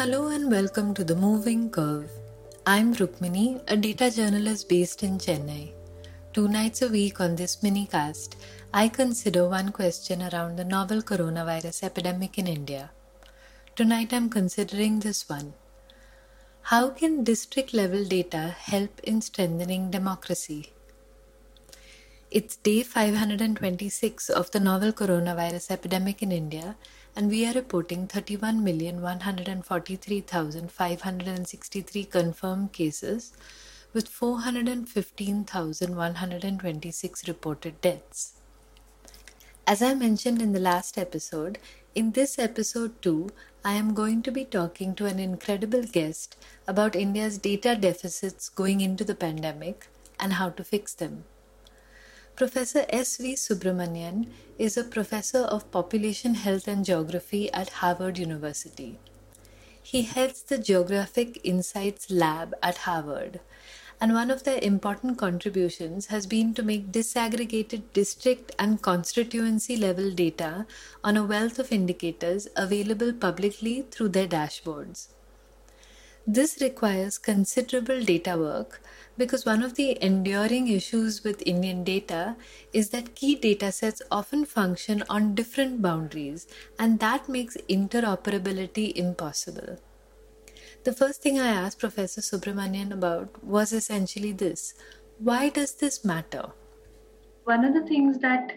Hello and welcome to The Moving Curve. I'm Rukmini, a data journalist based in Chennai. Two nights a week on this mini cast, I consider one question around the novel coronavirus epidemic in India. Tonight I'm considering this one. How can district level data help in strengthening democracy? It's day 526 of the novel coronavirus epidemic in India, and we are reporting 31,143,563 confirmed cases with 415,126 reported deaths. As I mentioned in the last episode, in this episode too, I am going to be talking to an incredible guest about India's data deficits going into the pandemic and how to fix them. Professor S. V. Subramanian is a professor of population health and geography at Harvard University. He heads the Geographic Insights Lab at Harvard, and one of their important contributions has been to make disaggregated district and constituency level data on a wealth of indicators available publicly through their dashboards. This requires considerable data work because one of the enduring issues with Indian data is that key datasets often function on different boundaries, and that makes interoperability impossible. The first thing I asked Professor Subramanian about was essentially this why does this matter? One of the things that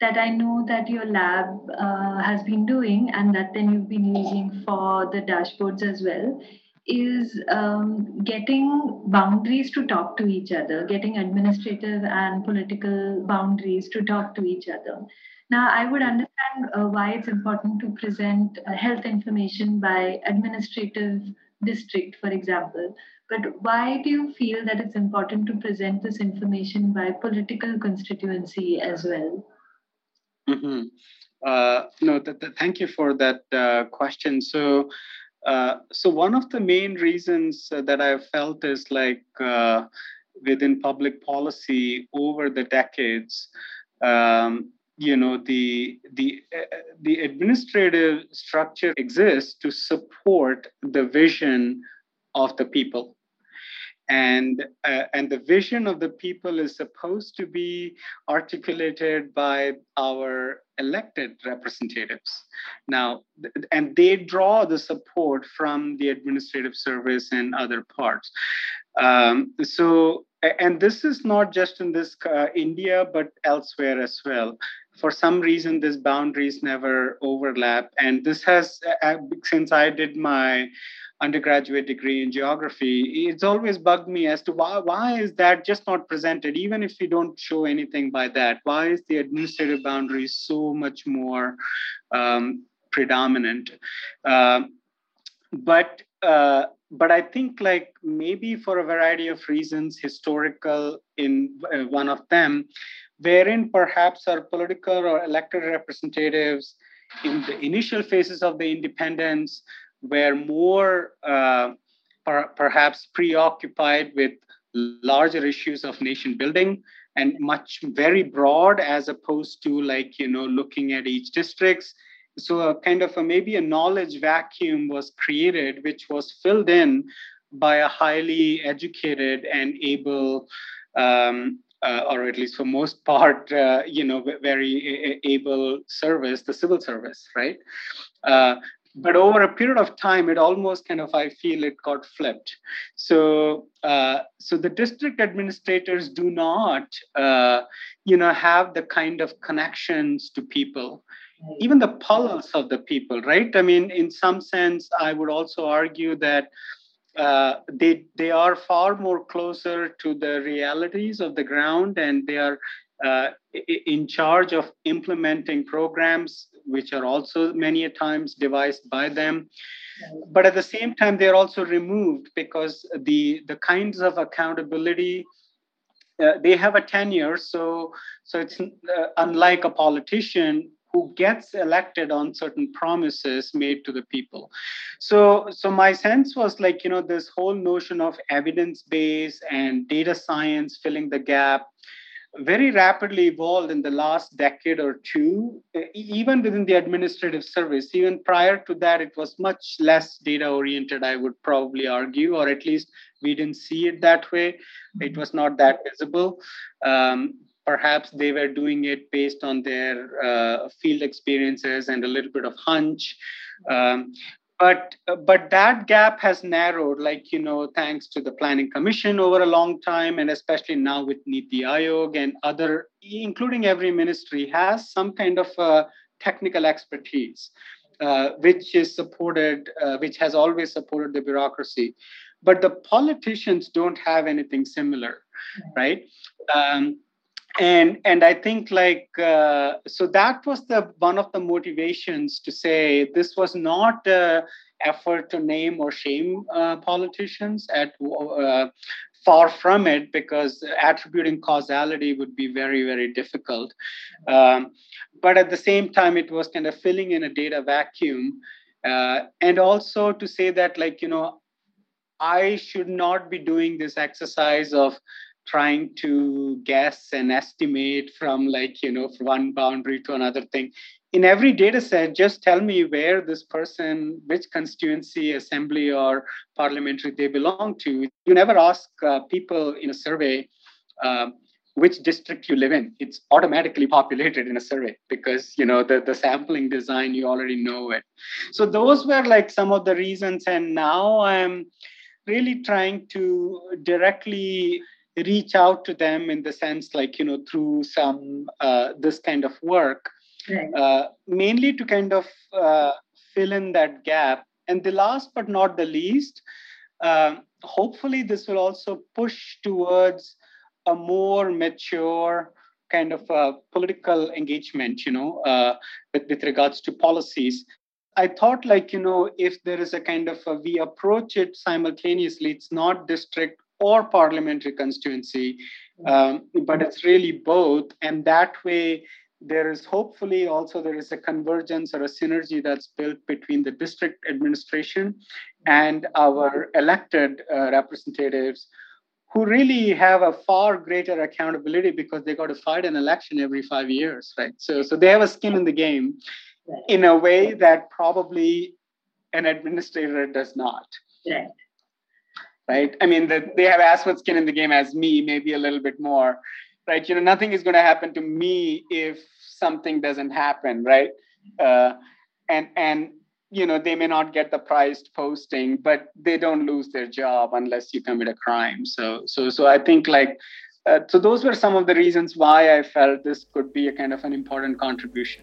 that I know that your lab uh, has been doing and that then you've been using for the dashboards as well is um, getting boundaries to talk to each other, getting administrative and political boundaries to talk to each other. Now, I would understand uh, why it's important to present uh, health information by administrative district, for example. But why do you feel that it's important to present this information by political constituency as well? Mm-hmm. Uh, no, th- th- thank you for that uh, question. So, uh, so one of the main reasons uh, that I've felt is like uh, within public policy over the decades, um, you know, the the uh, the administrative structure exists to support the vision of the people. And uh, and the vision of the people is supposed to be articulated by our elected representatives. Now and they draw the support from the administrative service and other parts. Um, so and this is not just in this uh, india but elsewhere as well. For some reason these boundaries never overlap. And this has uh, since i did my undergraduate degree in geography, it's always bugged me as to why, why is that just not presented, even if we don't show anything by that? Why is the administrative boundary so much more um, predominant? Uh, but uh, but I think like maybe for a variety of reasons, historical in uh, one of them, wherein perhaps our political or elected representatives in the initial phases of the independence were more uh, per- perhaps preoccupied with larger issues of nation building and much very broad as opposed to like you know looking at each districts so a kind of a, maybe a knowledge vacuum was created which was filled in by a highly educated and able um, uh, or at least for most part, uh, you know, very able service, the civil service, right? Uh, but over a period of time it almost kind of i feel it got flipped. So uh, so the district administrators do not uh, you know have the kind of connections to people. Even the pulse of the people right? I mean in some sense i would also argue that uh, they they are far more closer to the realities of the ground and they are uh, in charge of implementing programs which are also many a times devised by them. But at the same time they're also removed because the the kinds of accountability uh, they have a tenure. So so it's uh, unlike a politician who gets elected on certain promises made to the people. So so my sense was like you know this whole notion of evidence base and data science filling the gap very rapidly evolved in the last decade or two, even within the administrative service. Even prior to that, it was much less data oriented, I would probably argue, or at least we didn't see it that way. It was not that visible. Um, perhaps they were doing it based on their uh, field experiences and a little bit of hunch. Um, but but that gap has narrowed like you know thanks to the planning commission over a long time and especially now with niti aayog and other including every ministry has some kind of uh, technical expertise uh, which is supported uh, which has always supported the bureaucracy. But the politicians don't have anything similar right? Um, and and i think like uh, so that was the one of the motivations to say this was not a effort to name or shame uh, politicians at uh, far from it because attributing causality would be very very difficult. Um, but at the same time it was kind of filling in a data vacuum. Uh, and also to say that like you know i should not be doing this exercise of trying to guess and estimate from like you know from one boundary to another thing. In every data set just tell me where this person which constituency assembly or parliamentary they belong to. You never ask uh, people in a survey uh, which district you live in. It's automatically populated in a survey because you know the, the sampling design you already know it. So those were like some of the reasons. And now i'm really trying to directly reach out to them in the sense like you know through some uh, this kind of work right. uh, mainly to kind of uh, fill in that gap and the last but not the least uh, hopefully this will also push towards a more mature kind of uh, political engagement you know uh, with, with regards to policies I thought, like, you know, if there is a kind of a, we approach it simultaneously, it's not district or parliamentary constituency, um, but it's really both. And that way, there is hopefully also there is a convergence or a synergy that's built between the district administration and our elected uh, representatives who really have a far greater accountability because they got to fight an election every five years right? So so they have a skin in the game in a way that probably an administrator does not. Right right? I mean, the, they have as much skin in the game as me, maybe a little bit more, right? You know, nothing is going to happen to me if something doesn't happen, right? Uh, and and you know they may not get the prized posting, but they don't lose their job unless you commit a crime. So so so I think like. Uh, so those were some of the reasons why I felt this could be a kind of an important contribution.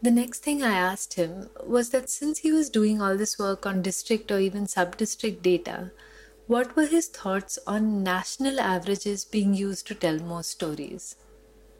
The next thing I asked him was that since he was doing all this work on district or even sub district data, what were his thoughts on national averages being used to tell more stories?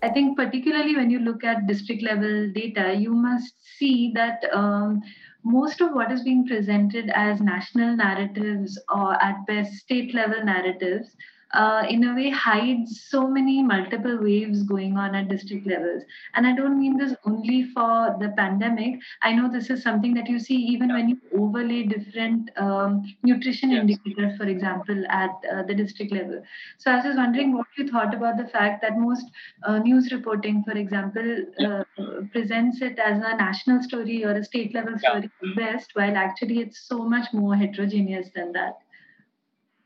I think, particularly when you look at district level data, you must see that um, most of what is being presented as national narratives or at best state level narratives uh, in a way hides so many multiple waves going on at district levels. And I don't mean this only for the pandemic. I know this is something that you see even when you overlay different um, nutrition yes. indicators, for example, at uh, the district level. So I was just wondering what you thought about the fact that most uh, news reporting, for example, uh, presents it as a national story or a state level story yeah. best, while actually it's so much more heterogeneous than that.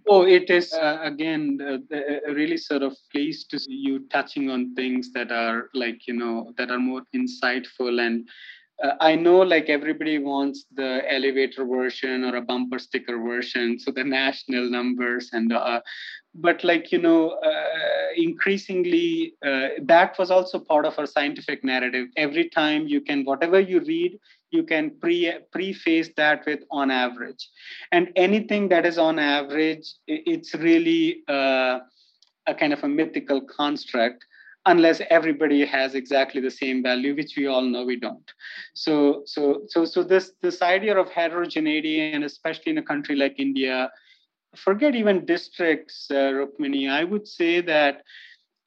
Oh, it is uh, again uh, uh, really sort of pleased to see you touching on things that are like you know that are more insightful and uh, I know like everybody wants the elevator version or a bumper sticker version, so the national numbers and uh, but like you know uh, increasingly uh, that was also part of our scientific narrative. Every time you can whatever you read, you can pre preface that with on average. And anything that is on average it's really uh, a kind of a mythical construct unless everybody has exactly the same value which we all know we don't. So so so so this this idea of heterogeneity and especially in a country like india forget even districts uh, rukmini i would say that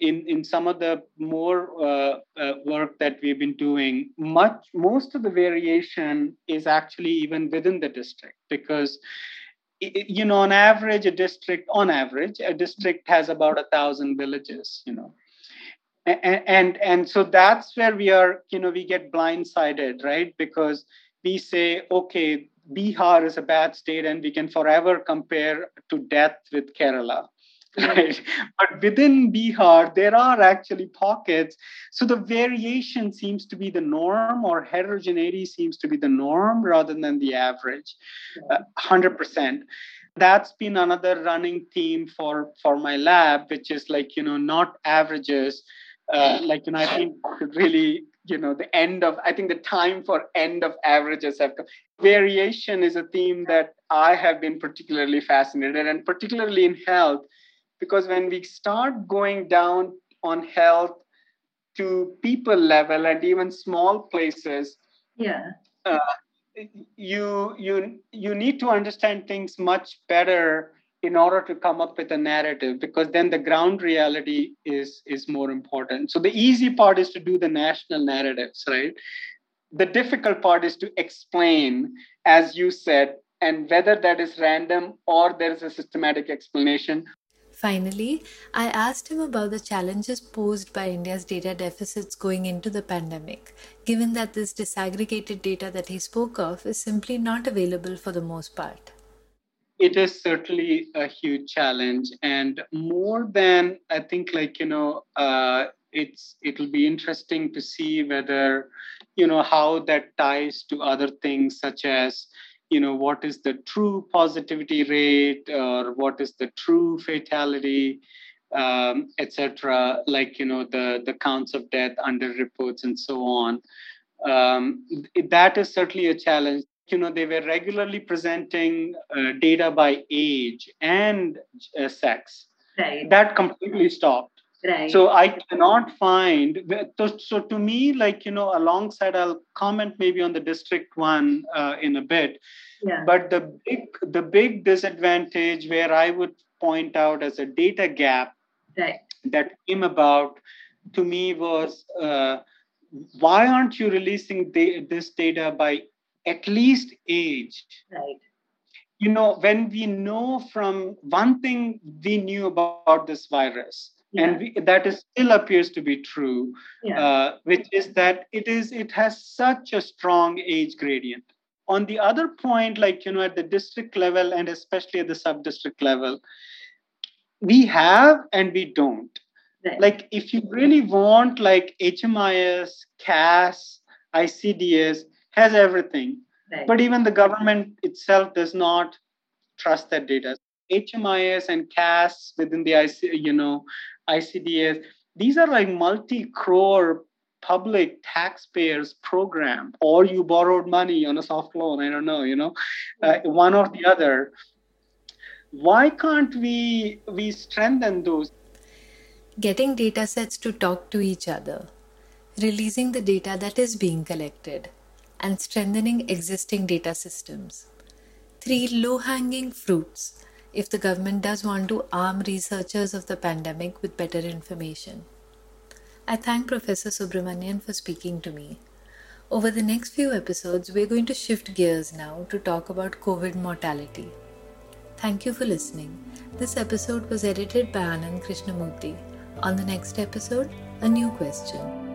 in in some of the more uh, uh, work that we've been doing much most of the variation is actually even within the district because it, you know on average a district on average a district has about a thousand villages you know. And, and and so that's where we are you know we get blindsided right? Because we say okay bihar is a bad state and we can forever compare to death with kerala right. But within bihar there are actually pockets. So the variation seems to be the norm or heterogeneity seems to be the norm rather than the average. Uh, 100% that's been another running theme for for my lab which is like you know not averages. Uh, like you know, I think really you know the end of I think the time for end of averages have come. Variation is a theme that I have been particularly fascinated, and particularly in health, because when we start going down on health to people level and even small places, yeah. Uh, you you you need to understand things much better in order to come up with a narrative because then the ground reality is is more important so the easy part is to do the national narratives right the difficult part is to explain as you said and whether that is random or there is a systematic explanation Finally, I asked him about the challenges posed by India's data deficits going into the pandemic, given that this disaggregated data that he spoke of is simply not available for the most part. It is certainly a huge challenge and more than i think like you know uh, it's it'll be interesting to see whether you know how that ties to other things such as you know what is the true positivity rate or what is the true fatality um, etc like you know the the counts of death under reports and so on. Um, that is certainly a challenge. You know they were regularly presenting uh, data by age and uh, sex. Right. That completely stopped right so i cannot find so to me like you know alongside i'll comment maybe on the district one uh, in a bit yeah. but the big the big disadvantage where i would point out as a data gap right. that came about to me was uh, why aren't you releasing the, this data by at least age. Right. You know, when we know from one thing we knew about this virus, yeah. and we, that is still appears to be true, yeah. uh, which is that it is it has such a strong age gradient. On the other point, like you know, at the district level and especially at the sub-district level, we have and we don't. Right. Like if you really want like HMIS, CAS, ICDS, has everything. Right. But even the government itself does not trust that data. HMIS and CAS within the IC, you know, ICDS, these are like multi-crore public taxpayers program. Or you borrowed money on a soft loan i don't know you know uh, one or the other. Why can't we we strengthen those? Getting data sets to talk to each other releasing the data that is being collected and strengthening existing data systems. Three low hanging fruits if the government does want to arm researchers of the pandemic with better information. I thank Professor Subramanian for speaking to me. Over the next few episodes, we're going to shift gears now to talk about COVID mortality. Thank you for listening. This episode was edited by Anand Krishnamurthy. On the next episode, a new question.